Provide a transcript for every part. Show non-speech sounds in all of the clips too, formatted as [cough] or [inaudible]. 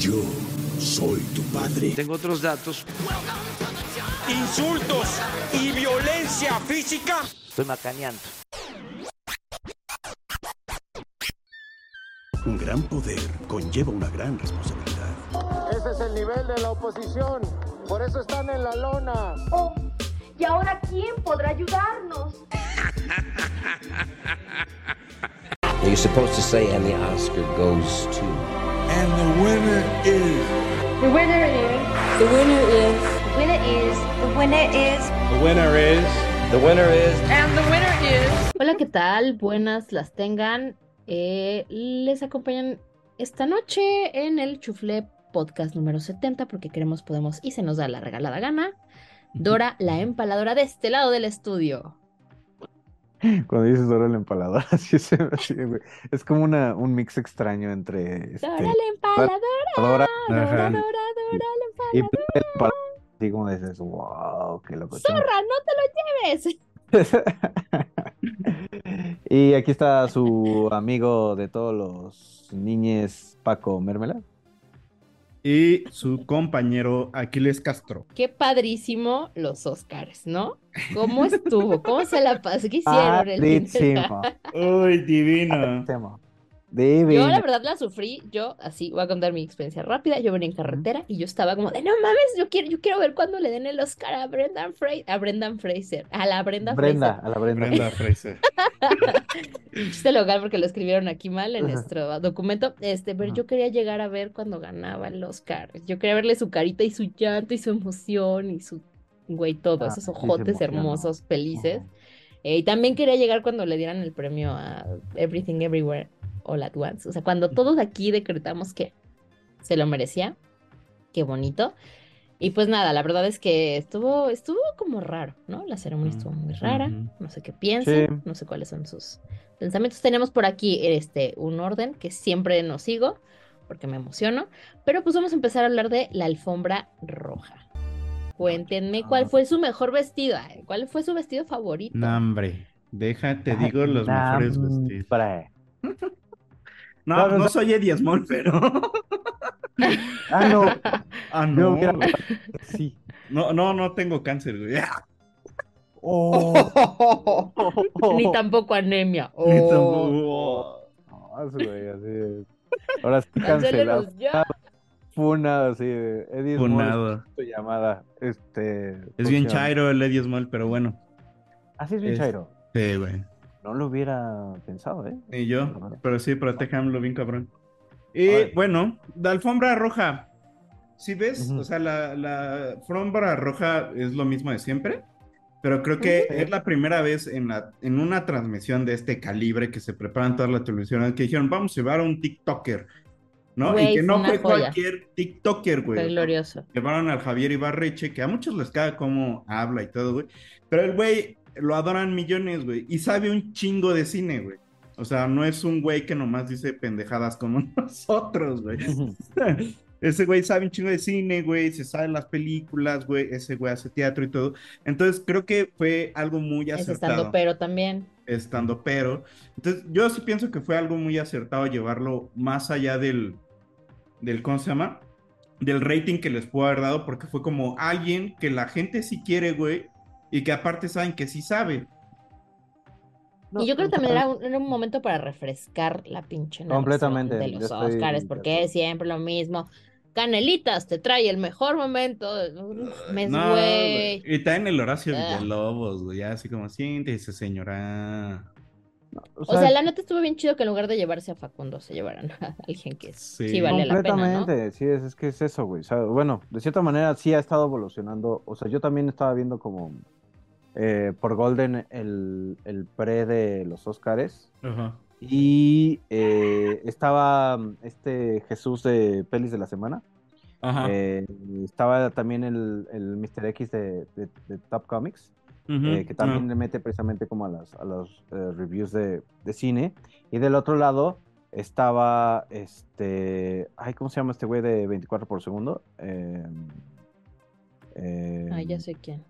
Yo soy tu padre. Tengo otros datos. Insultos y violencia física. Estoy macaneando. Un gran poder conlleva una gran responsabilidad. Ese es el nivel de la oposición. Por eso están en la lona. Oh, ¿y ahora quién podrá ayudarnos? You're supposed to say, and the Oscar goes to. And the winner is. The winner is. The winner is. The winner is. The winner is. The winner is. The winner is. And the winner is. Hola, ¿qué tal? Buenas las tengan. Eh, les acompañan esta noche en el Chufle Podcast número 70 porque queremos, podemos y se nos da la regalada gana. Dora, la empaladora de este lado del estudio. Cuando dices Dora la empaladora, [laughs] así se así, güey. Es como una, un mix extraño entre este, Dora la empaladora. Dora, Dora, Dora, Dora, la y empaladora. la empaladora. Así como dices, wow, qué loco. Zorra, no te lo lleves. [laughs] Y aquí está su amigo de todos los niñes, Paco Mermela. Y su compañero Aquiles Castro. Qué padrísimo los Oscars, ¿no? ¿Cómo estuvo? ¿Cómo se la pasó? ¿Qué hicieron el Padrísimo. Uy, divino. Padrísimo. Yo la verdad la sufrí, yo así voy a contar mi experiencia rápida, yo venía en carretera y yo estaba como de no mames, yo quiero, yo quiero ver cuándo le den el Oscar a Brendan Fraser, a Brendan Fraser, a la Brenda, Brenda, a la Brenda. Brenda Fraser. Fraser. [laughs] Chiste local porque lo escribieron aquí mal en nuestro documento, este, pero yo quería llegar a ver cuando ganaba el Oscar, yo quería verle su carita y su llanto y su emoción y su, güey, todo, Ah, esos ojotes hermosos, felices. Eh, y también quería llegar cuando le dieran el premio a Everything Everywhere All at Once. O sea, cuando todos aquí decretamos que se lo merecía. Qué bonito. Y pues nada, la verdad es que estuvo, estuvo como raro, ¿no? La ceremonia estuvo muy rara. No sé qué piensen, Sí. no sé cuáles son sus pensamientos. Tenemos por aquí este un orden que siempre nos sigo porque me emociono. Pero pues vamos a empezar a hablar de la alfombra roja. Cuéntenme cuál fue su mejor vestido. Ay, ¿Cuál fue su vestido favorito? No, hombre. Déjate, digo los mejores vestidos. [laughs] No, Claro, no soy Eddie Small, pero. [laughs] Ah, no. [laughs] Ah, no. Sí. No, no, no tengo cáncer, güey. [laughs] Oh. Ni tampoco anemia. Ni Oh. tampoco- No, ese güey, así. Ahora sí cancelado. ya. Funado, así. de Eddie Small, Funado. tu llamada. Este. Es bien chairo el Eddie Small, pero bueno. Así es bien Es- chairo. Sí, güey. No lo hubiera pensado, ¿eh? Ni yo, pero sí, protéjanlo bien cabrón. Y bueno, la alfombra roja. Si ves, Ujú. o sea, la, la alfombra roja es lo mismo de siempre, pero creo que es la primera vez en, la, en una transmisión de este calibre que se preparan todas las televisiones que dijeron, vamos a llevar a un TikToker, ¿no? Güey, y que no fue joya. cualquier TikToker, güey. Fue glorioso. Llevaron al Javier Ibarreche, que a muchos les caga cómo habla y todo, güey. Pero el güey lo adoran millones, güey. Y sabe un chingo de cine, güey. O sea, no es un güey que nomás dice pendejadas como [laughs] nosotros, güey. [laughs] Ese güey sabe un chingo de cine, güey. Se sabe las películas, güey. Ese güey hace teatro y todo. Entonces, creo que fue algo muy Es acertado estando pero también. estando pero. Entonces, yo sí pienso que fue algo muy acertado llevarlo más allá del, del, ¿cómo se llama? Del rating que les pudo haber dado, porque fue como alguien que la gente sí quiere, güey, y que aparte saben que sí sabe. Y yo creo que también era un, era un momento para refrescar la pinche Completamente, de los estoy Oscars, porque es siempre lo mismo. Canelitas te trae el mejor momento. Uf, Mes, No, güey. Y también el Horacio Ah. Villalobos, güey, así como siéntese, señora. O O sea, la neta estuvo bien chido que en lugar de llevarse a Facundo se llevaran a [laughs] alguien que sí, Sí. vale la pena, ¿no? Completamente, sí, es, es que es eso, güey. O sea, bueno, de cierta manera sí ha estado evolucionando. O sea, yo también estaba viendo como eh, por Golden el, el pre de los Oscars. Ajá. Y eh, estaba mm, este Jesús de Pelis de la Semana. Ajá. Eh, estaba también el, el Mr. X de, de- de Top Comics, eh, que también Ah. le mete precisamente como a, las, a los eh, reviews de, de cine. Y del otro lado estaba este. Ay, ¿cómo se llama este güey de 24 por segundo? Eh, eh, Ay, ya sé quién.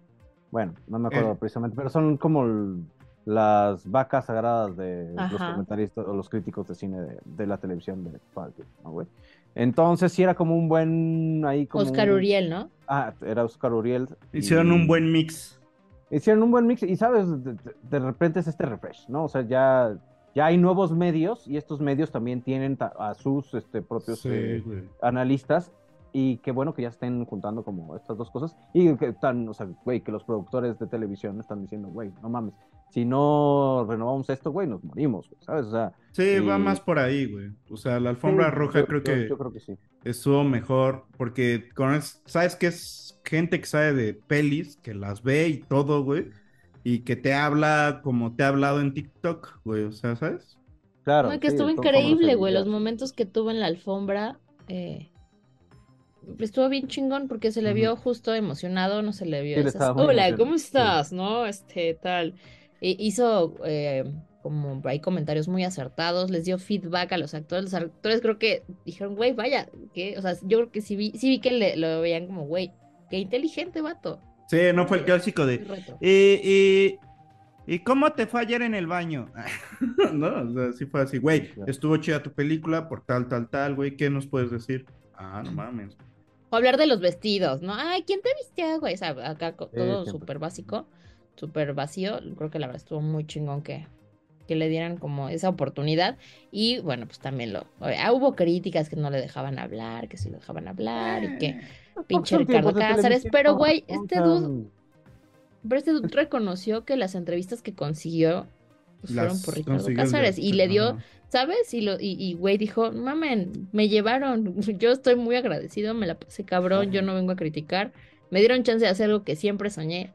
Bueno, no me acuerdo Eh. precisamente, pero son como el- las vacas sagradas de los comentaristas o los críticos de cine de, de la televisión de Parque, ¿no, güey? Entonces sí era como un buen ahí como Oscar un- Uriel, ¿no? Ah, era Oscar Uriel. Hicieron y- un buen mix. Hicieron un buen mix y sabes, de, de- de repente es este refresh, ¿no? O sea, ya, ya hay nuevos medios y estos medios también tienen a sus este, propios Sí, eh, güey. analistas y qué bueno que ya estén juntando como estas dos cosas y que están, o sea, güey, que los productores de televisión están diciendo, güey, no mames, si no renovamos esto, güey, nos morimos, güey, ¿sabes? O sea, Sí, va más por ahí, güey. O sea, la alfombra sí, roja yo- creo yo- que Yo creo que sí. estuvo mejor porque con es- sabes que es gente que sabe de pelis, que las ve y todo, güey, y que te habla como te ha hablado en TikTok, güey, o sea, ¿sabes? Claro. No, que sí, estuvo increíble, güey. Los momentos que tuvo en la alfombra. eh, estuvo bien chingón porque se le vio justo emocionado, no se le vio Sí, esas, Hola, ¿cómo sí. estás? ¿No? Este, tal. E- hizo eh, como hay comentarios muy acertados, les dio feedback a los actores. Los actores creo que dijeron, güey, vaya, que, o sea, yo creo que sí vi, sí vi que le, lo veían como, güey, qué inteligente vato. Sí, no fue el clásico de... Qué reto. ¿Y, y, ¿y cómo te fue ayer en el baño? [laughs] no, o sea, sí fue así, güey, estuvo chida tu película por tal, tal, tal, güey, ¿qué nos puedes decir? Ah, no mames. O hablar de los vestidos, ¿no? Ay, ¿quién te vistió, güey? O sea, acá Sí, todo siempre. súper básico, súper vacío. Creo que la verdad estuvo muy chingón que, que le dieran como esa oportunidad. Y bueno, pues también lo. ah, hubo críticas que no le dejaban hablar, que sí lo dejaban hablar y que pinche Son Ricardo Cázares. Pero, güey, este dude, pero este dude reconoció que las entrevistas que consiguió pues, fueron por Ricardo y le dio ajá. ¿Sabes? Y, lo, y, y güey dijo, mamen, me llevaron, [laughs] yo estoy muy agradecido, me la pasé cabrón, yo no vengo a criticar, me dieron chance de hacer algo que siempre soñé,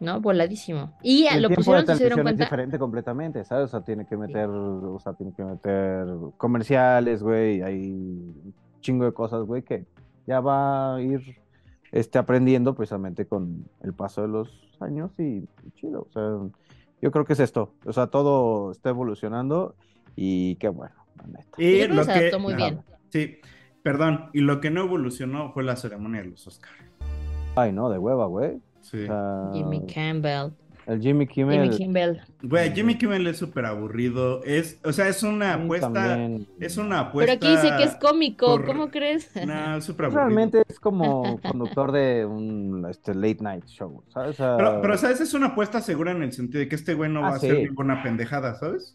¿no? Voladísimo. Y el lo pusieron, de se dieron televisión es cuenta, diferente completamente, ¿sabes? O sea, tiene que meter, o sea, tiene que meter comerciales, güey, hay un chingo de cosas, güey, que ya va a ir este, aprendiendo precisamente con el paso de los años y, y chido, o sea, yo creo que es esto, o sea, todo está evolucionando y qué bueno, la neta. Y lo se que... adaptó muy bien. Sí, perdón, y lo que no evolucionó fue la ceremonia de los Oscars. Ay, no, de hueva, güey. Sí. Sea, Jimmy Campbell, el Jimmy Kimmel. Jimmy Kimmel, Güey, Jimmy Kimmel es súper aburrido. Es, o sea, es una sí, apuesta. también. Es una pero apuesta. aquí dice que es cómico, por- ¿cómo crees? [laughs] No, es súper aburrido. Realmente es como [laughs] conductor de un este, late night show, ¿sabes? O sea, Pero, pero, ¿sabes? Es una apuesta segura en el sentido de que este güey no Ah, va a hacer sí. ninguna pendejada, ¿sabes?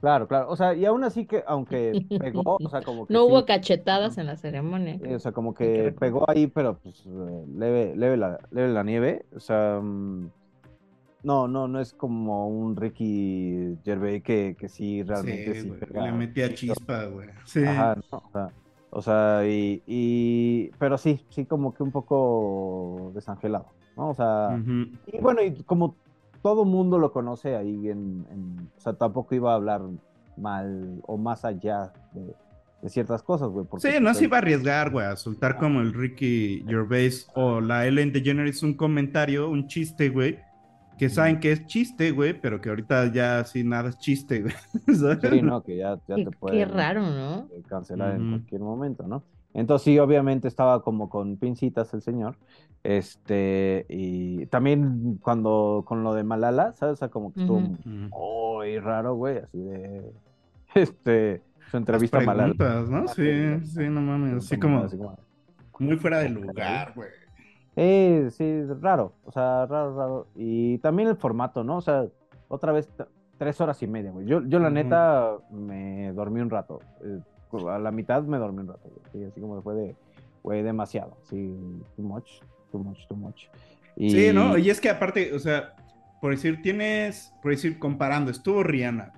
Claro, claro. O sea, y aún así que, aunque [laughs] pegó, o sea, como que No hubo cachetadas en la ceremonia. o sea, como que pegó ahí, pero pues eh, leve, leve la, leve la nieve. O sea, mm, no, no, no es como un Ricky Gervais que, que sí realmente sí, Sí, pega Le metía chispa, güey. Sí. Ajá, no, o sea, o sea, y, y, pero sí, sí como que un poco desangelado, ¿no? O sea, y bueno, y como todo mundo lo conoce ahí en, en- o sea, tampoco iba a hablar mal o más allá de, de ciertas cosas, güey. Sí, no pues, se iba a arriesgar, güey, a soltar como el Ricky Gervais o la Ellen DeGeneres un comentario, un chiste, güey, que saben que es chiste, güey, pero que ahorita ya sí nada es chiste, güey. [laughs] Sí, no, que ya, ya Qué, te qué pueden raro, ¿no? eh, cancelar en cualquier momento, ¿no? Entonces sí, obviamente estaba como con pincitas el señor, este, y también cuando, con lo de Malala, ¿sabes? O sea, como que estuvo muy raro, güey, así de, [laughs] este, su Las entrevista a Malala. Sí, sí, no mames, así Como- como así como- muy fuera de lugar, güey. Eh, sí, raro, o sea, raro, raro. Y también el formato, ¿no? O sea, otra vez tres horas y media, güey. Yo, yo la neta me dormí un rato. eh, a la mitad me dormí un rato, güey. Sí, así como fue de, güey, demasiado. Sí, too much, too much, too much. Y... Sí, ¿no? Y es que aparte, o sea, por decir, tienes, por decir, comparando, estuvo Rihanna.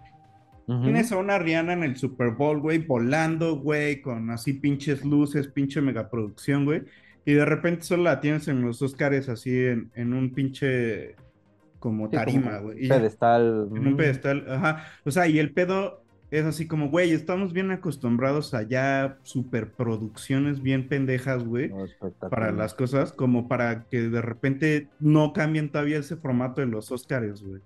Ujú. Tienes a una Rihanna en el Super Bowl, güey, volando, güey, con así pinches luces, pinche megaproducción, güey. Y de repente solo la tienes en los Oscars así en, en un pinche como Sí, tarima, güey. ya, Pedestal. En un mm, pedestal, ajá. O sea, y el pedo es así como, güey, estamos bien acostumbrados a ya superproducciones bien pendejas, güey. no, espectacular. Para las cosas, como para que de repente no cambien todavía ese formato de los Oscars, güey.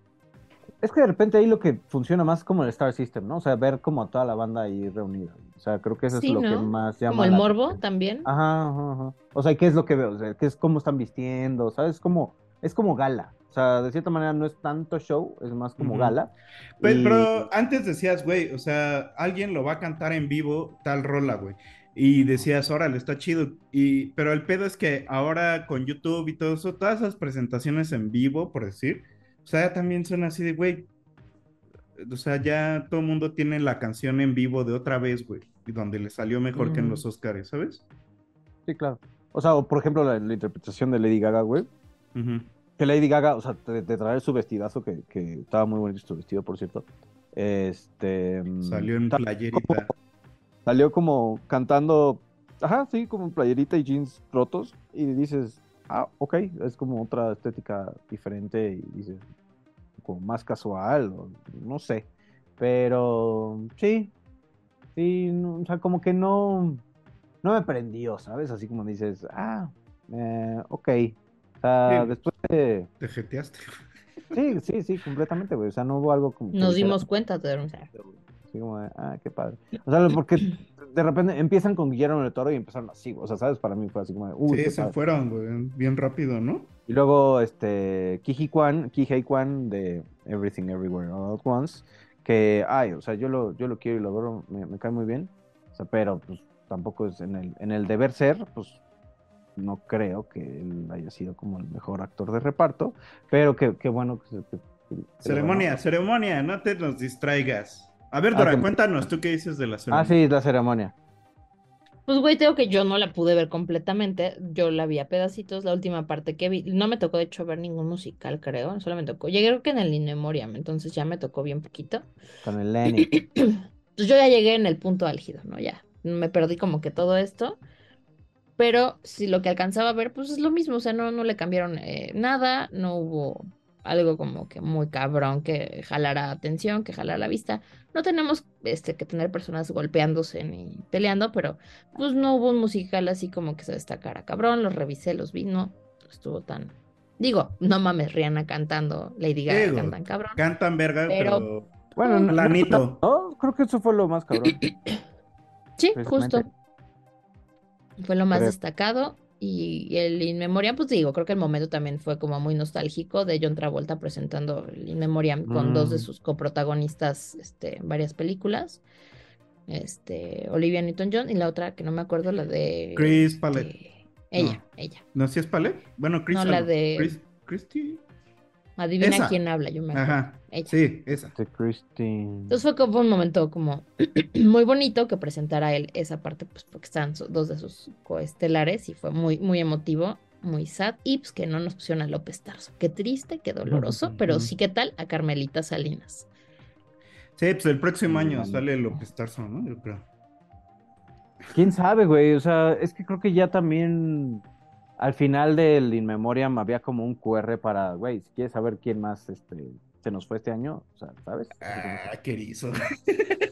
Es que de repente ahí lo que funciona más como el Star System, ¿no? O sea, ver como a toda la banda ahí reunida. O sea, creo que eso Sí, es lo que más llama Como el la morbo también. Ajá, ajá, ajá. O sea, ¿qué es lo que veo? O sea, ¿qué es cómo están vistiendo? ¿Sabes? Como es como gala. O sea, de cierta manera no es tanto show, es más como gala. Y- Pero antes decías, güey, o sea, alguien lo va a cantar en vivo, tal rola, güey. Y decías, órale, está chido. Y, pero el pedo es que ahora con YouTube y todo eso, todas esas presentaciones en vivo, por decir, o sea, también son así de, güey. O sea, ya todo el mundo tiene la canción en vivo de otra vez, güey. Y donde le salió mejor que en los Oscars, ¿sabes? Sí, claro. O sea, o por ejemplo, la, la interpretación de Lady Gaga, güey. Ujú. Que Lady Gaga, o sea, de, de traer su vestidazo, que, que estaba muy bonito su vestido, por cierto. Este. mm, Salió en ta- playerita. Salió como cantando, ajá, sí, como en playerita y jeans rotos. Y dices, ah, ok, es como otra estética diferente y dices, como más casual, o no sé. Pero sí, sí, no, o sea, como que no, no me prendió, ¿sabes? Así como dices, ah, eh, ok. O sea, Sí. después de... Te jeteaste. Sí, sí, sí, completamente, güey. O sea, no hubo algo como... que Nos dijera, dimos cuenta de o sea, Así como de, ah, qué padre. O sea, porque de repente empiezan con Guillermo del Toro y empezaron así, o sea, ¿sabes? Para mí fue así como uy, Sí, qué se padre. fueron, güey, bien rápido, ¿no? Y luego, este, Kiji Kwan, Kihei Kwan de Everything Everywhere All at Once, que, ay, o sea, yo lo, yo lo quiero y lo adoro, me, me cae muy bien, o sea, pero pues tampoco es en el, en el deber ser, pues no creo que él haya sido como el mejor actor de reparto, pero que, que bueno que, que- Ceremonia, ceremonia, no te nos distraigas. A ver, Ah, Dora, cuéntanos, ¿tú qué dices de la Ah, ceremonia? sí, la ceremonia. Pues, güey, tengo que yo no la pude ver completamente. Yo la vi a pedacitos, la última parte que vi. No me tocó, de hecho, ver ningún musical, creo. Solo me tocó. Llegué creo que en el In Memoriam, entonces ya me tocó bien poquito. Con el Lenny. Entonces [clears throat] yo ya llegué en el punto álgido, ¿no? Ya. Me perdí como que todo esto. Pero si lo que alcanzaba a ver, pues es lo mismo. O sea, no, no le cambiaron eh, nada. No hubo algo como que muy cabrón que jalara atención, que jalara la vista. No tenemos este, que tener personas golpeándose ni peleando, pero pues no hubo un musical así como que se destacara cabrón. Los revisé, los vi, no, no estuvo tan. Digo, no mames, Rihanna cantando, Lady Gaga Digo, cantan cabrón. Cantan verga, Pero- pero... Bueno, no, Planito. no, creo que eso fue lo más cabrón. [clears throat] Sí, justo. Fue lo más Pero- destacado. Y el In Memoriam, pues digo, creo que el momento también fue como muy nostálgico de John Travolta presentando el In Memoriam con dos de Mm. sus coprotagonistas este, en varias películas. Este, Olivia Newton-John y la otra que no me acuerdo, la de Chris Pallet. este, ella, ella. ¿No si es Palette? Bueno, Chris No, la de- Chris- Christy. Adivina Esa. quién habla, yo me acuerdo. Ajá, Ella. sí, esa. De Christine. Entonces fue como un momento como [clears throat] muy bonito que presentara él esa parte, pues porque su- dos de sus coestelares y fue muy, muy emotivo, muy sad. Y pues que no nos pusieron a López Tarso. Qué triste, qué doloroso, pero sí qué tal a Carmelita Salinas. Sí, pues el próximo año sale López Tarso, ¿no? Yo creo. ¿Quién sabe, güey? O sea, es que creo que ya también al final del In Memoriam había como un QR para, güey, si quieres saber quién más este, se nos fue este año, o sea, ¿sabes? Ah, qué erizo.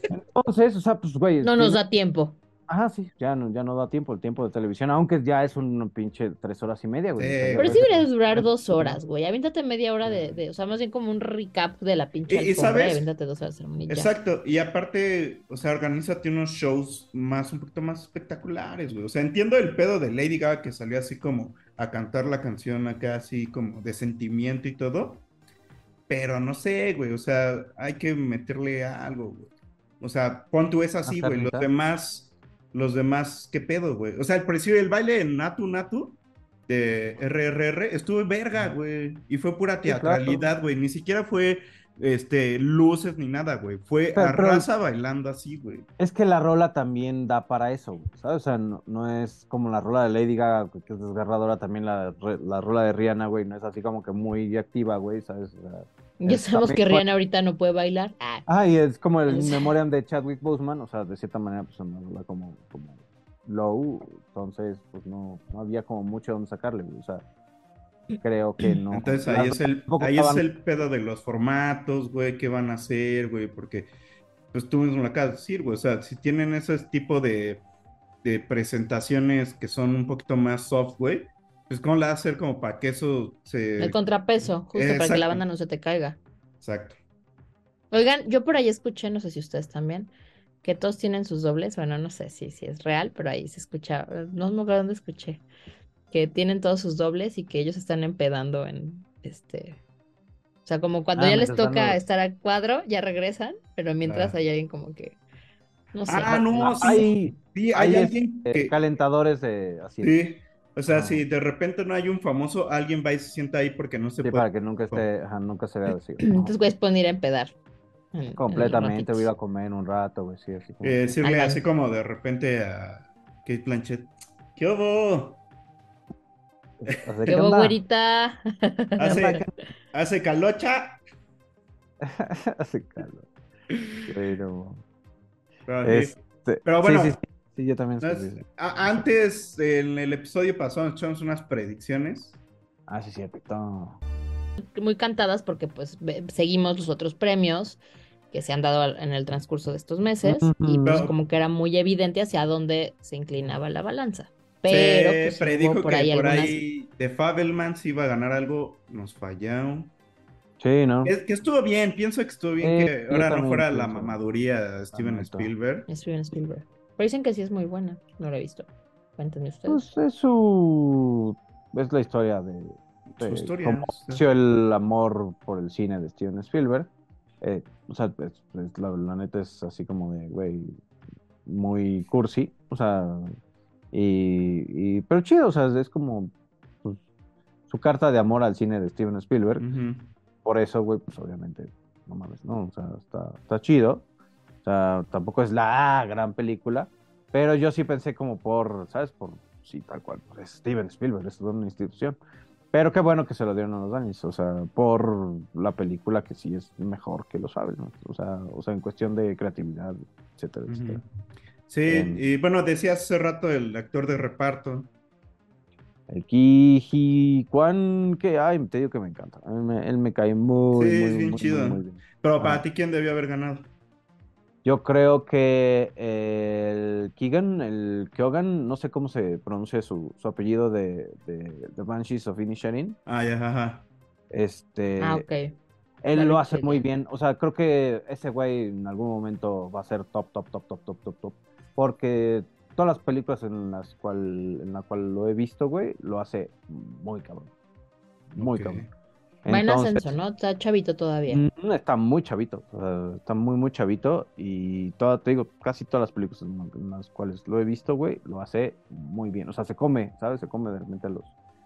Entonces, o sea, pues, güey. No nos da tiempo. Ajá, sí, ya no, ya no da tiempo el tiempo de televisión, aunque ya es un pinche tres horas y media, güey. Sí. Pero sí debería durar dos horas, güey. Aviéntate media hora de, de- o sea, más bien como un recap de la pinche Y- ¿sabes? aviéntate dos horas ya. Exacto, y aparte, o sea, organízate unos shows más, un poquito más espectaculares, güey. O sea, entiendo el pedo de Lady Gaga que salió así como a cantar la canción acá, así como de sentimiento y todo. Pero no sé, güey, o sea, hay que meterle algo, güey. O sea, pon tú es así, güey. Los demás, los demás, ¿qué pedo, güey? O sea, el precio del baile en Natu Natu de RRR estuvo verga, güey. Y fue pura teatralidad, güey. Ni siquiera fue este, luces ni nada, güey. Fue Pero- a pero- raza bailando así, güey. Es que la rola también da para eso, güey, ¿sabes? O sea, no, no es como la rola de Lady Gaga, que es desgarradora, también la, la rola de Rihanna, güey, no es así como que muy activa, güey, ¿sabes? O sea, Ya sabemos que Rihanna ahorita no puede bailar. Ah, Ah, y es como el Es- memoriam de Chadwick Boseman, o sea, de cierta manera, pues rola como, como low, entonces, pues no, no había como mucho donde sacarle, güey, o sea, creo que no. Entonces ahí es el, ahí es el pedo de los formatos, güey, qué van a hacer, güey, porque pues tú mismo lo acabas de decir, güey, o sea, si tienen ese tipo de, de presentaciones que son un poquito más soft, güey, pues cómo la vas a hacer como para que eso se... el contrapeso, justo para que la banda no se te caiga. Exacto. Oigan, yo por ahí escuché, no sé si ustedes también, que todos tienen sus dobles. Bueno, no sé si, si es real, pero ahí se escucha. eh, No me acuerdo dónde escuché. que tienen todos sus dobles y que ellos están empedando en este. O sea, como cuando Ah, ya les toca estar a cuadro, ya regresan, pero mientras Ah. hay alguien como que. No sé. Ah, no, sí. Hay, Sí, hay hay, alguien este, que... calentadores de así. Sí, o sea, Ah. si de repente no hay un famoso, alguien va y se sienta ahí porque no se Sí, puede. para que nunca esté, ajá, nunca se vea así. Entonces, güey, pueden ir a empedar. en- en Completamente, voy a ir a comer un rato, güey, sí, así como. Eh, decirle así como de repente a Kate Blanchett, ¿qué hubo? Así ¿Qué hubo, güerita? Hace, [laughs] hace calocha. [laughs] Hace calor. No. Pero, sí. Este, Pero sí, bueno. sí, sí, sí, yo también No escuché es- eso. a- antes, en el episodio pasado, nos echamos unas predicciones. Ah, sí, cierto. Muy cantadas porque, pues, seguimos los otros premios que se han dado en el transcurso de estos meses y, pues, Pero- como que era muy evidente hacia dónde se inclinaba la balanza. Pero, se pues, predijo por que ahí por algunas. ahí de Fabelmans iba a ganar algo, nos fallaron. Sí, ¿no? Es que estuvo bien, pienso que estuvo bien Sí, que ahora no fuera la mamaduría de Steven. Spielberg. Steven Spielberg. Pero dicen que sí es muy buena. No la he visto. Cuéntenme ustedes. Pues es su. Es la historia de. Su de historia, cómo nació el amor por el cine de Steven Spielberg. Eh, o sea, es- es la, la neta es así como de, güey, muy cursi. O sea, y, y- Pero chido, o sea, es como pues, su carta de amor al cine de Steven Spielberg. Ujú. Por eso, güey, pues obviamente, no mames, ¿no? O sea, está, está chido. O sea, tampoco es la gran película, pero yo sí pensé como por, ¿sabes? Por, sí, tal cual, es Steven Spielberg, es toda una institución. Pero qué bueno que se lo dieron a los Danis, o sea, por la película que sí es mejor que lo sabes, ¿no? O sea, o sea, en cuestión de creatividad, etcétera, etcétera. Sí, Em. y bueno, decías hace rato el actor de reparto. El Ki Kwan, que, ay, te digo que me encanta. A mí me- él me cae muy, Sí, muy, es bien muy, chido. muy, muy bien. Pero para Ah. ti, ¿quién debió haber ganado? Yo creo que el Keegan, el Keogan, no sé cómo se pronuncia su, su apellido de, de, de Banshees of Inisherin. Ah, ya, ajá. Este, Ah, ok. él lo hace muy bien. O sea, creo que ese güey en algún momento va a ser top, top, top, top, top, top, top. Porque todas las películas en las cual, en la cual lo he visto, güey, lo hace muy cabrón. Muy cabrón. Va en ascenso, ¿no? Está chavito todavía. Mm, Está muy chavito, está muy, muy chavito y toda, te digo, casi todas las películas en, las cuales lo he visto, güey, lo hace muy bien. O sea, se come, ¿sabes? Se come de repente a los,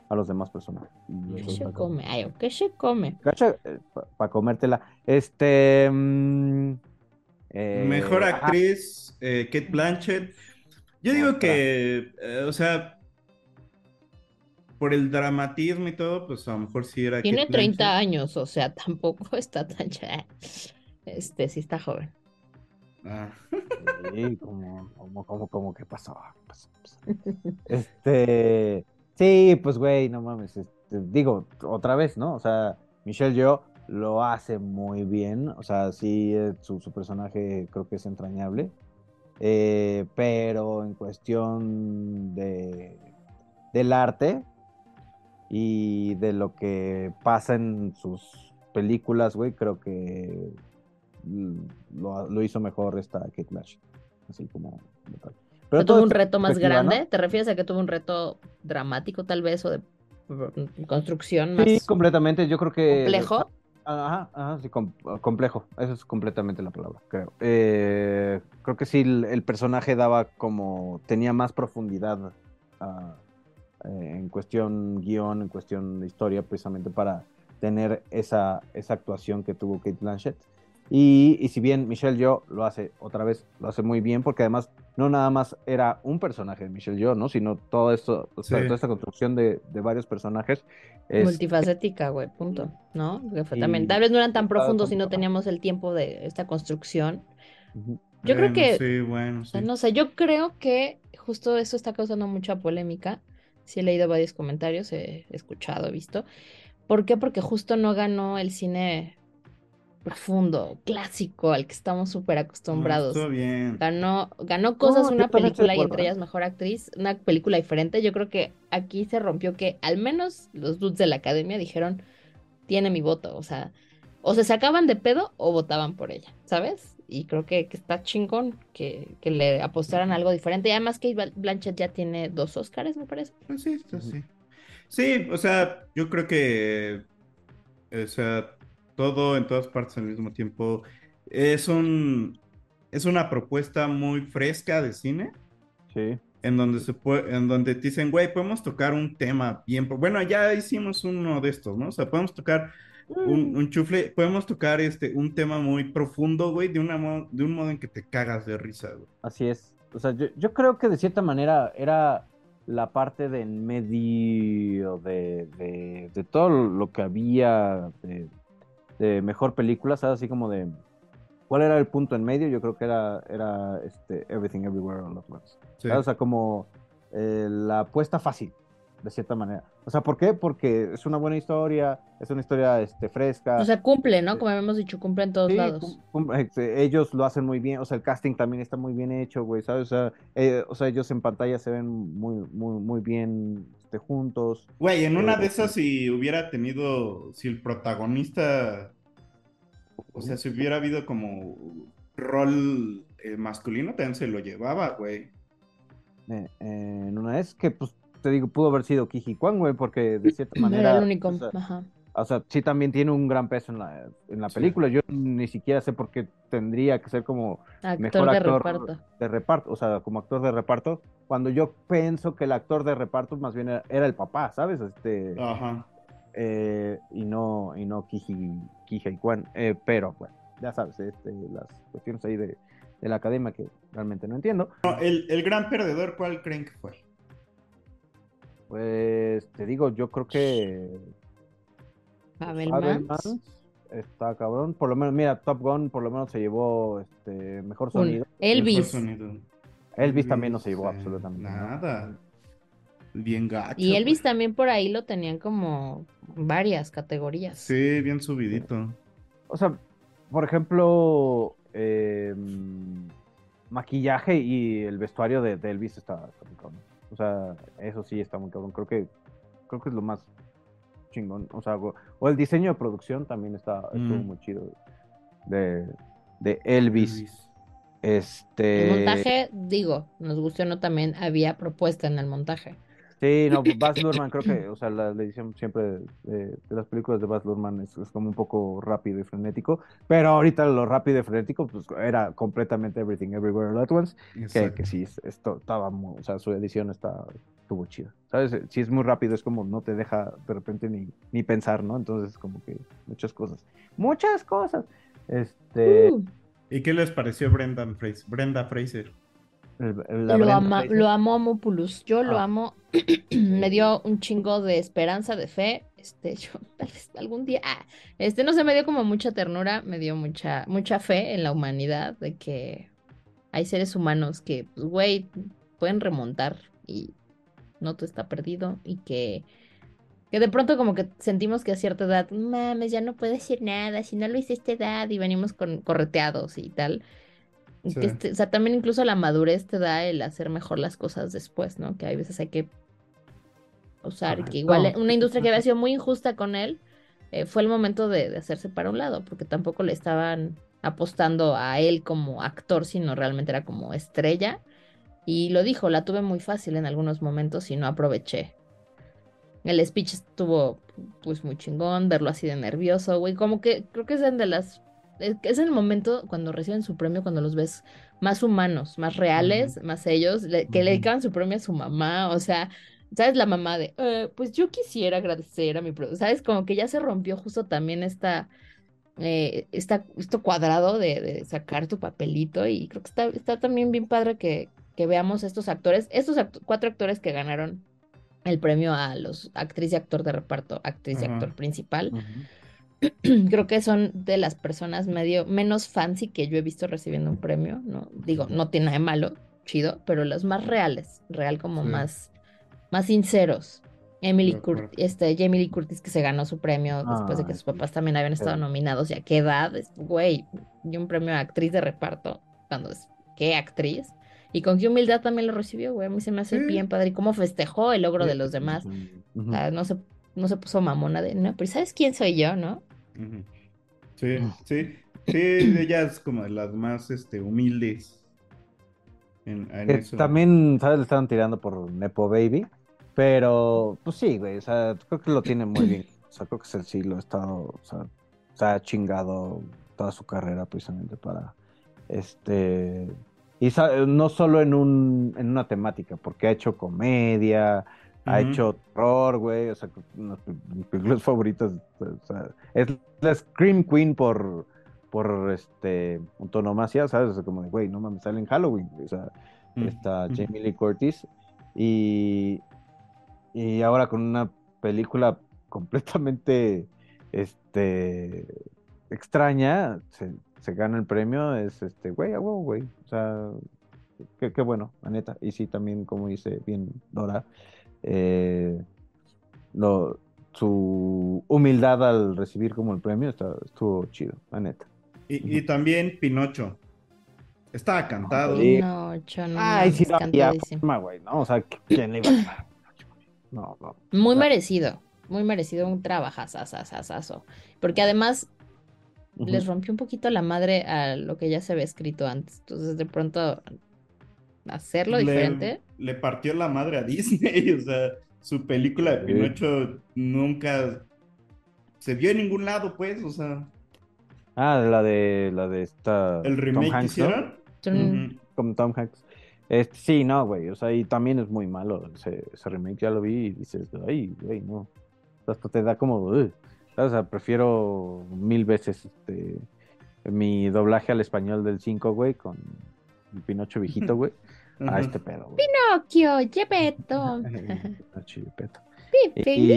a los demás personajes. Y ¿Qué se come? Ay, ¿qué se come? Para comértela. Este... mm, eh, Mejor actriz, eh, Kate Blanchett. Yo digo que, eh, o sea, por el dramatismo y todo, pues a lo mejor sí era Tiene Kate 30 Blanchett. años, o sea, tampoco [laughs] está tan Este, sí está joven. Ah, Sí, como, como, como, como, ¿qué pasó? [laughs] Este, sí, pues, güey, no mames, este, digo, otra vez, ¿no? O sea, Michelle Yeoh lo hace muy bien, o sea, sí, eh, su, su personaje creo que es entrañable, eh, pero en cuestión de, del arte y de lo que pasa en sus películas, güey, creo que mm, lo, lo hizo mejor esta Kate Blanchett, así como, tal. ¿No todo tuvo un reto más grande? ¿Te refieres a que tuvo un reto dramático tal vez o de mm, construcción más Sí, completamente. Yo creo que. complejo? Ajá, ajá, sí, com- complejo. Eso es completamente la palabra, creo. Eh, creo que sí, el, el personaje daba como. tenía más profundidad ah, eh, en cuestión guion, en cuestión de historia, precisamente para tener esa, esa actuación que tuvo Kate Blanchett. Y, y si bien Michelle Yeoh lo hace otra vez, lo hace muy bien, porque además no nada más era un personaje de Michelle Yeoh, ¿no? Sino todo esto, o sea, Sí. toda esta construcción de, de varios personajes. es- Multifacética, güey, punto. ¿No? Que fue Y- también, tal vez no eran tan profundos y no teníamos el tiempo de esta construcción. Ujú. Yo creo que Sí, bueno, O sea, sí. no sé, yo creo que justo eso está causando mucha polémica. Sí he leído varios comentarios, he escuchado, he visto. ¿Por qué? Porque justo no ganó el cine profundo, clásico, al que estamos súper No, acostumbrados. estuvo bien. Ganó, ganó cosas una película y entre ellas mejor actriz, una película diferente. Yo creo que aquí se rompió que al menos los dudes de la academia dijeron, tiene mi voto, o sea, o se sacaban de pedo o votaban por ella, ¿sabes? Y creo que, que está chingón que, que le apostaran a algo diferente. Y además Kate Blanchett ya tiene dos Oscars, me parece. Pues sí, sí. Sí, o sea, yo creo que, o sea, todo en todas partes al mismo tiempo es un, es una propuesta muy fresca de cine. Sí. En donde se puede, en donde te dicen, güey, podemos tocar un tema bien, bueno, ya hicimos uno de estos, ¿no? O sea, podemos tocar un, un chufle, podemos tocar este, un tema muy profundo, güey, de una mo- de un modo en que te cagas de risa, güey. Así es. O sea, yo, yo creo que de cierta manera era la parte de en medio de, de, de todo lo que había de, de mejor película, ¿sabes? Así como de cuál era el punto en medio, yo creo que era, era este Everything Everywhere All at Once. O sea, como eh, la apuesta fácil, de cierta manera. O sea, ¿por qué? Porque es una buena historia, es una historia este, fresca. O sea, cumple, ¿no? Como hemos dicho, cumple en todos Sí, lados. cum- cum- este, ellos lo hacen muy bien, o sea, el casting también está muy bien hecho, güey, ¿sabes? O sea, eh, o sea, ellos en pantalla se ven muy, muy, muy bien este, juntos. Güey, en una de Eh, esas, si hubiera tenido, si el protagonista, o sea, si hubiera habido como rol eh, masculino, también se lo llevaba, güey. eh, en una vez que, pues, te digo, pudo haber sido Kiji Kwan, güey, porque de cierta Era manera, el único. o sea, Ajá. o sea, sí también tiene un gran peso en la, en la Sí. película. Yo ni siquiera sé por qué tendría que ser como Actor mejor de actor reparto. de reparto, o sea, como actor de reparto, cuando yo pienso que el actor de reparto más bien era, era el papá, ¿sabes? Este, Ajá. eh, y no, y no Kiji, Kiji Kwan, eh, pero bueno, ya sabes, este, las cuestiones ahí de, de la academia que realmente no entiendo. No, el, el gran perdedor, ¿cuál creen que fue? Pues te digo, yo creo que Fabelmans. Fabelmans está cabrón, por lo menos, mira, Top Gun por lo menos se llevó este mejor sonido. Mejor Elvis. sonido. Elvis también no se llevó eh, absolutamente nada. Nada. Bien gacho. Y Elvis también por ahí lo tenían como varias categorías. Sí, bien subidito. O sea, por ejemplo, eh, maquillaje y el vestuario de, de Elvis está, está muy cabrón. O sea, eso sí está muy cabrón. Creo que, creo que es lo más chingón. O sea, o, o el diseño de producción también está estuvo Mm. muy chido. De, de Elvis. Elvis. Este. El montaje, digo, nos gustó o no, también había propuesta en el montaje. Sí, no, Baz Luhrmann creo que, [coughs] o sea, la, la edición siempre de, las películas de Baz Luhrmann es, es como un poco rápido y frenético, pero ahorita lo rápido y frenético pues era completamente Everything Everywhere All at Once, que, que sí, es- esto estaba muy, o sea, su edición está, estuvo chida, ¿sabes? Si es muy rápido es como no te deja de repente ni, ni pensar, ¿no? Entonces como que muchas cosas, muchas cosas. Este, Uh, ¿Y qué les pareció Brendan Fraser? Brenda Fraser? La lo, ama- lo amo Mopulus. Yo lo Ah. amo. [clears throat] Me dio un chingo de esperanza, de fe. Este, [laughs] yo tal vez algún día. ah, este, no sé, me dio como mucha ternura, me dio mucha, mucha fe en la humanidad, de que hay seres humanos que, pues, güey, pueden remontar y no todo está perdido y que, que de pronto como que sentimos que a cierta edad, mames, ya no puedo decir nada, si no lo hice a esta edad y venimos con correteados y tal. Y Sí. que este- o sea, también incluso la madurez te da el hacer mejor las cosas después, ¿no? Que hay veces hay que usar, que igual una industria que había sido muy injusta con él, eh, fue el momento de, de hacerse para un lado, porque tampoco le estaban apostando a él como actor, sino realmente era como estrella. Y lo dijo, la tuve muy fácil en algunos momentos y no aproveché. El speech estuvo pues muy chingón, verlo así de nervioso, güey, como que creo que es de las es, el momento cuando reciben su premio, cuando los ves más humanos, más reales, más ellos, le- que le dedicaban su premio a su mamá, o sea, ¿sabes? La mamá de, "Eh, pues yo quisiera agradecer a mi, pro-", ¿sabes? Como que ya se rompió justo también esta, eh, esta, esto cuadrado de, de sacar tu papelito y creo que está, está también bien padre que, que veamos estos actores, estos act- cuatro actores que ganaron el premio a los actriz y actor de reparto, actriz y actor principal. [clears throat] creo que son de las personas medio menos fancy que yo he visto recibiendo un premio, ¿no? Digo, no tiene nada de malo, chido, pero los más reales, real como Sí. más, más sinceros. Emily Curtis, este, Jamie Lee Curtis que se ganó su premio después de que Ay, sus papás también habían estado nominados, y a qué edad, güey, y un premio a actriz de reparto, cuando es, ¿qué actriz? Y con qué humildad también lo recibió, güey, a mí se me hace Sí. bien padre, y cómo festejó el logro Sí. de los demás, Ujú. o sea, no se, no se puso mamona de, no, pero ¿sabes quién soy yo, no? Ujú. Sí, sí, sí, ella es como de las más este, humildes en, en Que eso. también, ¿sabes? Le estaban tirando por Nepo Baby. Pero, pues sí, güey, o sea, creo que lo tiene muy bien. O sea, creo que es el sí lo ha estado, o sea, se ha chingado toda su carrera precisamente para, este, y no solo en un, en una temática, porque ha hecho comedia, ha hecho terror, güey, o sea, una de mis películas favoritas, o sea, es la Scream Queen por, por, este, ¿sabes? O sea, como de, güey, no mames, sale en Halloween, güey, o sea, Mm. está. Jamie Lee Curtis y, y ahora con una película completamente este extraña se, se gana el premio es este güey a huevo güey o sea qué, qué bueno la neta y sí también como dice bien Dora eh, lo, su humildad al recibir como el premio está- estuvo chido la neta Y, y también Pinocho. Estaba cantado. No, yo no. ay sí no güey no o sea quién le iba a dar? no no Muy merecido, muy merecido, un trabajazazazazo. Porque además les rompió un poquito la madre a lo que ya se había escrito antes. Entonces, de pronto, hacerlo le, diferente. le partió la madre a Disney. [laughs] O sea, su película de Sí. Pinocho nunca se vio en ningún lado, pues. O sea, Ah, la de la de esta el Tom remake que Hanks, ¿no? hicieron. Con Tom Hanks. Este, sí, no, güey. O sea, y también es muy malo. Ese, ese remake ya lo vi y dices, ay, güey, no. Hasta te da como. O sea, prefiero mil veces este mi doblaje al español del 5, güey, con el Pinocho viejito, [laughs] güey, a este pedo, güey. Pinocchio, Gepetto, [laughs] y.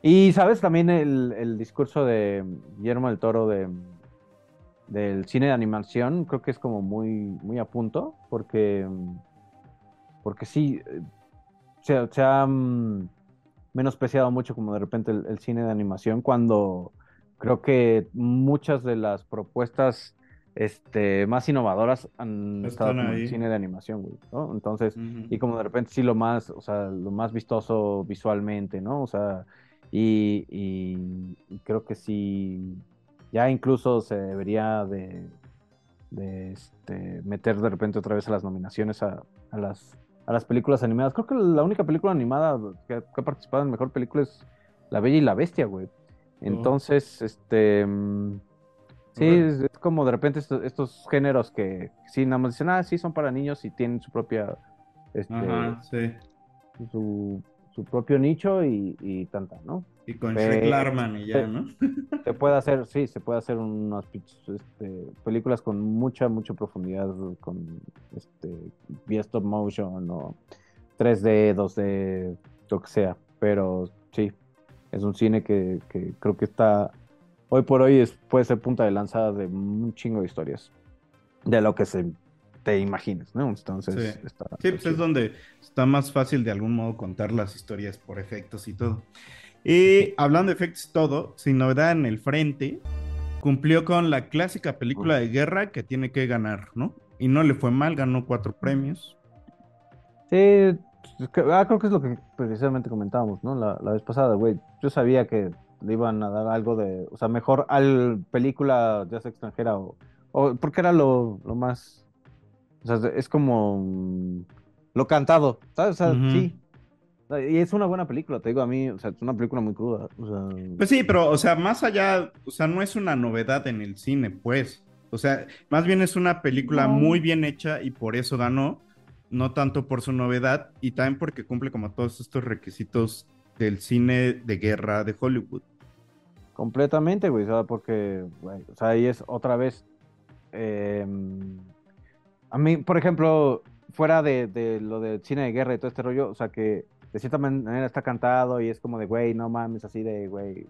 Y, sabes, también el, el discurso de Guillermo del Toro de, del cine de animación, creo que es como muy, muy a punto, porque, porque sí, eh, se, se ha mm, menospreciado mucho como de repente el, el cine de animación, cuando creo que muchas de las propuestas este, más innovadoras han estado Están en ahí. cine de animación, güey, ¿no? Entonces, y como de repente sí lo más, o sea, lo más vistoso visualmente, ¿no? O sea, y, y- y creo que sí, ya incluso se debería de, de este, meter de repente otra vez a las nominaciones a, a las, a las películas animadas. Creo que la única película animada que, que ha participado en mejor película es La Bella y la Bestia, güey. Entonces, este... Sí, es, es como de repente estos, estos géneros que sí, nada más dicen, ah, sí, son para niños y tienen su propia, este, Ajá, sí. su, su propio nicho y, y tanta, ¿no? Y con Pero- Shrek Larman y ya, ¿no? Se puede hacer, sí, se puede hacer unas este, películas con mucha, mucha profundidad, con este, vía stop motion o 3D, 2D, lo que sea. Pero sí, es un cine que, que creo que está, hoy por hoy es, puede ser punta de lanza de un chingo de historias, de lo que se te imagines, ¿no? Entonces, Sí. está, Sí, pues es donde está más fácil de algún modo contar las historias por efectos y todo. Y hablando de efectos y todo, sin novedad en el frente, cumplió con la clásica película de guerra que tiene que ganar, ¿no? Y no le fue mal, ganó cuatro premios. Sí, ah, creo que es lo que precisamente comentábamos, ¿no? La, la vez pasada, güey. Yo sabía que le iban a dar algo de, o sea, mejor al película ya sea extranjera o, o porque era lo, lo más, o sea, es como mm, lo cantado, ¿sabes? O sea, sí. Y es una buena película, te digo a mí, o sea, es una película muy cruda. O sea, Pues sí, pero, o sea, más allá, o sea, no es una novedad en el cine, pues. O sea, más bien es una película No. muy bien hecha y por eso ganó, no tanto por su novedad y también porque cumple como todos estos requisitos del cine de guerra de Hollywood. Completamente, güey, sea, porque, güey, o sea, ahí es otra vez. eh, a mí, por ejemplo, fuera de, de lo del cine de guerra y todo este rollo, o sea, que de cierta manera está cantado y es como de, güey, no mames, así de, güey,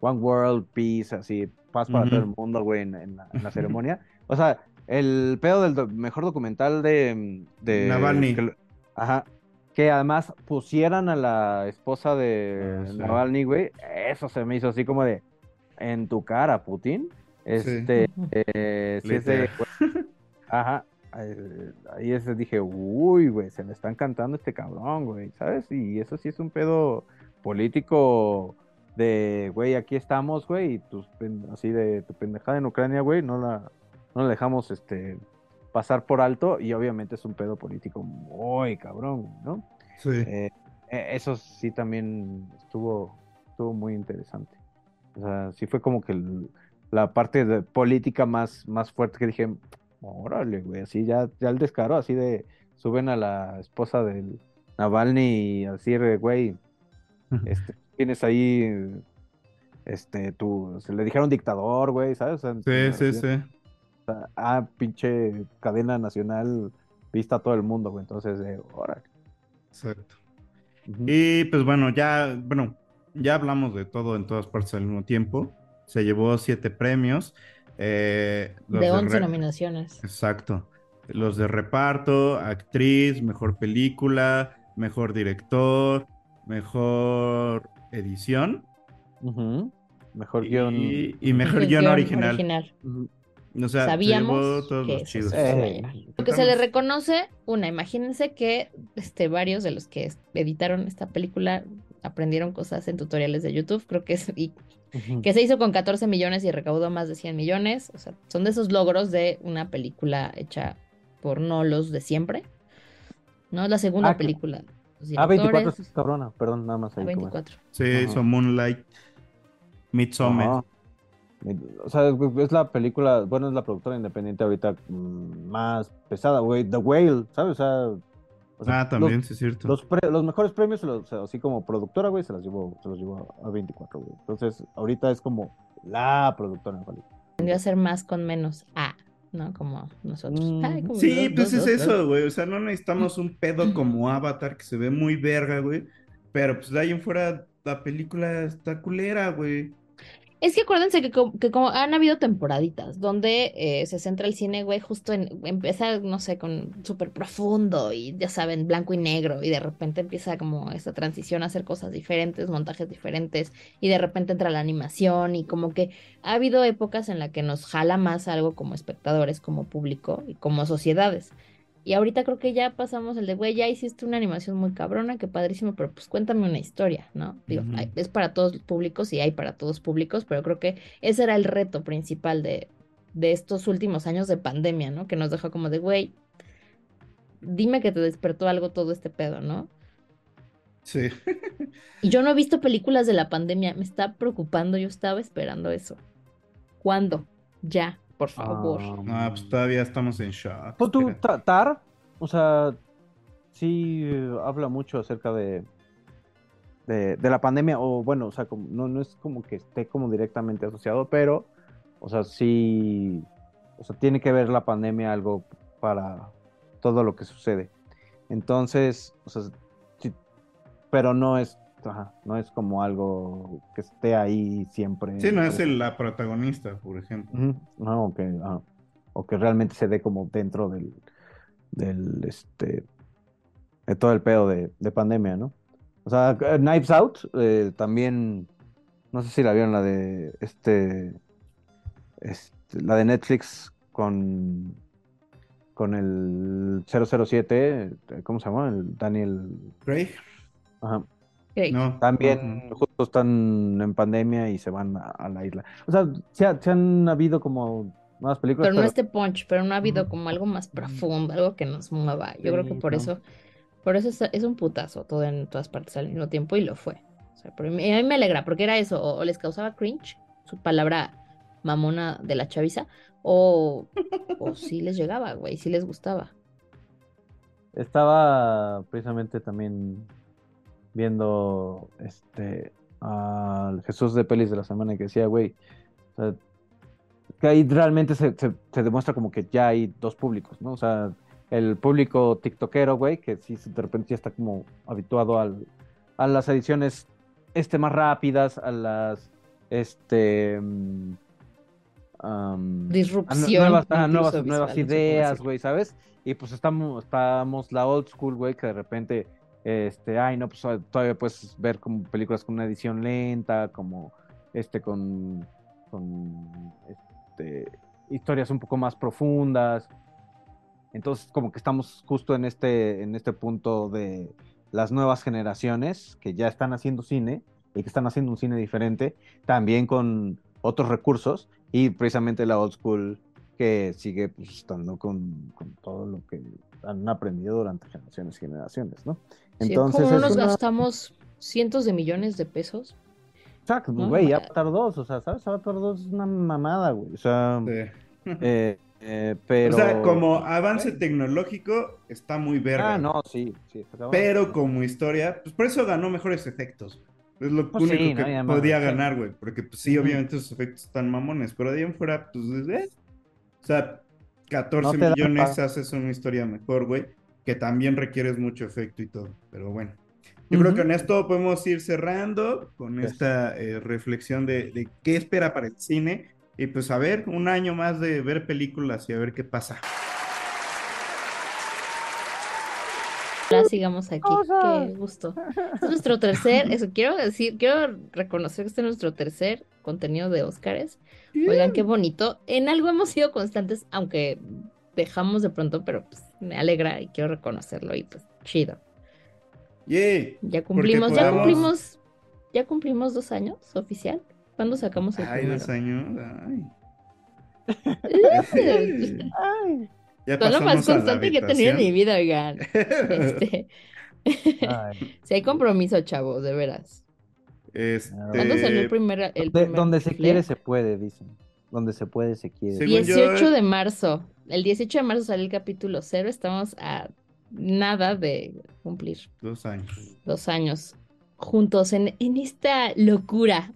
One World, Peace, así, paz para todo el mundo, güey, en, en la, en la ceremonia. O sea, el pedo del do- mejor documental de, de Navalny. que ajá. Que además pusieran a la esposa de Ah, sí. Navalny, güey. Eso se me hizo así como de en tu cara, Putin. Este, Ujú. [laughs] eh, sí es de- ajá. eh, Ahí ese dije, uy, güey, se le están cantando este cabrón, güey, ¿sabes? Y eso sí es un pedo político de, güey, aquí estamos, güey, y tus así de tu pendejada en Ucrania, güey, no la, no la dejamos este pasar por alto y obviamente es un pedo político muy cabrón, ¿no? Sí. Eh, eh, eso sí también estuvo, estuvo muy interesante. O sea, sí fue como que el- la parte de política más, más fuerte que dije, órale, güey, así ya, ya el descaro, así de suben a la esposa del Navalny y así, güey, [laughs] este, tienes ahí, este, tú, se le dijeron dictador, güey, ¿sabes? O sea, Sí, sí, sí. Ah, pinche cadena nacional vista a todo el mundo, güey, entonces, eh, órale. Exacto. Y pues bueno, ya, bueno, ya hablamos de todo en todas partes al mismo tiempo. Se llevó siete premios. eh, los De 11 re- nominaciones. Exacto. Los de reparto, actriz, mejor película, mejor director, mejor edición. Mejor guion. y, y mejor [laughs] guion original. O sea, se Sabíamos todos que los chidos. Eh. Lo que se le reconoce, una, imagínense que este, varios de los que editaron esta película aprendieron cosas en tutoriales de YouTube, creo que es, y que se hizo con 14 millones y recaudó más de 100 millones, o sea, son de esos logros de una película hecha por no los de siempre, ¿no? Es la segunda Ah, película. Los Ah, 24 directores, es cabrona, perdón, nada más a ahí. como- 24. Sí, hizo Moonlight, Midsommar. O sea, es la película, bueno, es la productora independiente ahorita mm, más pesada, güey. The Whale, ¿sabes? O sea, o sea, Ah, también, Los, sí es cierto. los, pre- los mejores premios, se los- o sea, así como productora, güey, se los llevó, se los llevó a 24, güey. Entonces, ahorita es como la productora en Hollywood. Aprendió a hacer más con menos. Ah, ¿no? Como nosotros. Mm, Ay, como Sí, dos, pues dos, es dos, eso, güey. O sea, no necesitamos un pedo como Avatar que se ve muy verga, güey. Pero pues de ahí en fuera la película está culera, güey. Es que acuérdense que, que como han habido temporaditas donde eh, se centra el cine, güey, justo en, empieza, no sé, con súper profundo y ya saben, blanco y negro y de repente empieza como esta transición a hacer cosas diferentes, montajes diferentes y de repente entra la animación y como que ha habido épocas en las que nos jala más algo como espectadores, como público y como sociedades. Y ahorita creo que ya pasamos el de, güey, ya hiciste una animación muy cabrona, qué padrísimo, pero pues cuéntame una historia, ¿no? Digo, hay- es para todos los públicos y hay para todos públicos, pero creo que ese era el reto principal de, de estos últimos años de pandemia, ¿no? Que nos dejó como de, güey, dime que te despertó algo todo este pedo, ¿no? Sí. Y yo no he visto películas de la pandemia, me está preocupando, yo estaba esperando eso. ¿Cuándo? Ya, por favor. Ah, No, pues todavía estamos en shock. Tú, Tar, o sea, sí eh, habla mucho acerca de, de, de la pandemia, o bueno, o sea, como- no, no es como que esté como directamente asociado, pero, o sea, sí, o sea, tiene que ver la pandemia algo para todo lo que sucede. Entonces, o sea, sí, pero no es, ajá, no es como algo que esté ahí siempre. Sí, no es el- la protagonista, por ejemplo. No, o que, o que realmente se dé como dentro del, del, este, de todo el pedo de, de pandemia, ¿no? O sea, Knives Out eh, también, no sé si la vieron, la de, este, este, la de Netflix con, con el 007, eh, ¿cómo se llama? El Daniel, Craig, ajá. No. También justo están en pandemia y se van a, a la isla. O sea, se, ha- se han habido como nuevas películas, Pero no pero este punch, pero no ha habido como algo más profundo, algo que nos mueva. Yo creo que por no. eso, por eso es, es un putazo todo en todas partes al mismo tiempo y lo fue. O sea, pero a mí a mí me alegra porque era eso, o, o les causaba cringe, su palabra mamona de la chaviza, o, o [laughs] sí les llegaba, güey, sí les gustaba. estaba precisamente también viendo este al Jesús de Pelis de la semana que decía, güey, o sea, que ahí realmente se, se- se demuestra como que ya hay dos públicos, ¿no? O sea, el público tiktokero, güey, que sí de repente ya está como habituado al, a las ediciones este, más rápidas, a las este mm, a Disrupción. nue- nuevas, nuevas, nuevas ideas, güey, ¿sabes? Y pues estamos, estamos la old school, güey, que de repente, este, ay, no, pues todavía puedes ver como películas con una edición lenta, como este, con, con este, historias un poco más profundas. Entonces, como que estamos justo en este, en este punto de las nuevas generaciones que ya están haciendo cine y que están haciendo un cine diferente, también con otros recursos y precisamente la old school que sigue pues, estando con, con todo lo que han aprendido durante generaciones y generaciones, ¿no? Sí, Entonces ¿cómo no nos una- gastamos cientos de millones de pesos? Exacto, ¿no? güey, Avatar 2, o sea, ¿sabes? Avatar 2 es una mamada, güey. O sea, Sí. eh, eh, pero. O sea, como avance tecnológico está muy verga. Ah, no, sí, sí. Pero como historia, pues por eso ganó mejores efectos. Es lo Pues único sí, que podía sí. ganar, güey. Porque pues sí, obviamente esos efectos están mamones. Pero de ahí en fuera, pues, eh. O sea, 14 No te da millones haces una historia mejor, güey. Que también requieres mucho efecto y todo. Pero bueno. Yo creo Ujú. que con esto podemos ir cerrando con Yes. esta eh, reflexión de, de qué espera para el cine. Y pues a ver, un año más de ver películas y a ver qué pasa. Ahora sigamos aquí. Qué gusto. Es nuestro tercer, [laughs] eso quiero decir, quiero reconocer que este es nuestro tercer contenido de Óscares. Oigan, qué bonito. En algo hemos sido constantes, aunque dejamos de pronto, pero pues me alegra y quiero reconocerlo y pues chido. ¡Yay! Ya cumplimos, ya cumplimos, ya cumplimos dos años oficial. ¿Cuándo sacamos el Ay, primero? dos años. Ay. [laughs] Ya Son lo más constante que he tenido en mi vida, oigan. Este, Ay, [laughs] [laughs] si hay compromiso, chavos, de veras. Este, ¿Cuándo salió el primer, el primer donde se quiere se puede, dicen. Donde se puede se quiere. Según yo, 18 de marzo. El 18 de marzo sale el capítulo 0. Estamos a nada de cumplir Dos años. dos años juntos en, en esta locura,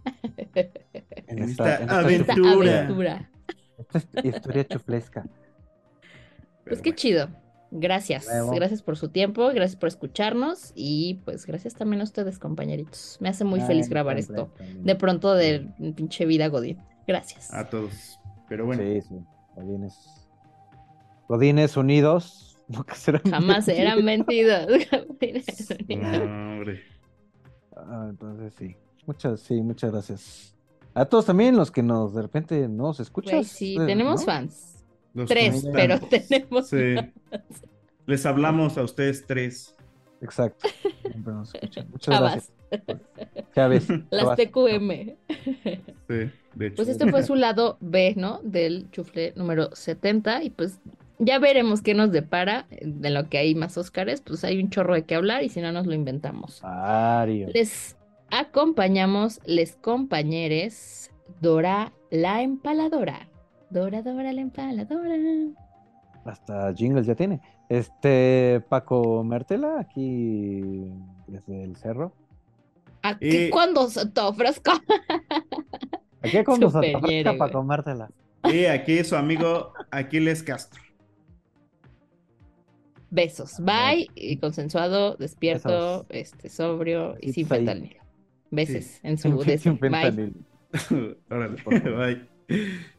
En esta- en esta esta Aventura. Esta hist- historia chuflesca. Pues Pero qué bueno. chido. Gracias. Gracias por su tiempo, gracias por escucharnos y pues gracias también a ustedes, compañeritos. Me hace muy Ay, feliz grabar esto. De pronto de pinche vida Godín. Gracias. A todos. Pero bueno. Sí, sí. Godines. Godines unidos. [laughs] Nunca serán Jamás eran mentidos. [laughs] No, hombre. Ah, entonces sí. Muchas, sí, muchas gracias. A todos también los que nos de repente nos escuchan. Sí, tenemos fans. Los Tres, pero tenemos Sí. Les hablamos a ustedes tres. Exacto. Siempre nos escuchan. [laughs] Muchas Chavas, gracias. Chávez. las. TQM. Sí, de hecho. Pues este fue su lado B, ¿no? Del chufle número 70 y pues ya veremos qué nos depara de lo que hay más Óscares, pues hay un chorro de qué hablar y si no nos lo inventamos. Ario. Les acompañamos, les compañeres, Dora la empaladora. Dora, Dora la empaladora. Hasta jingles ya tiene. Este Paco Mertela, aquí desde el cerro. Aquí Y- cuando se te ofrezca. Aquí con nos Superñero, ofrezca güey. Paco Mertela. Y aquí su amigo Aquiles Castro. Besos. Bye. Y consensuado, despierto, Besos. este, sobrio y sin fentanilo. Beses Sí. en su [laughs] Sin DC. Bye. [laughs] Órale, Por favor. bye.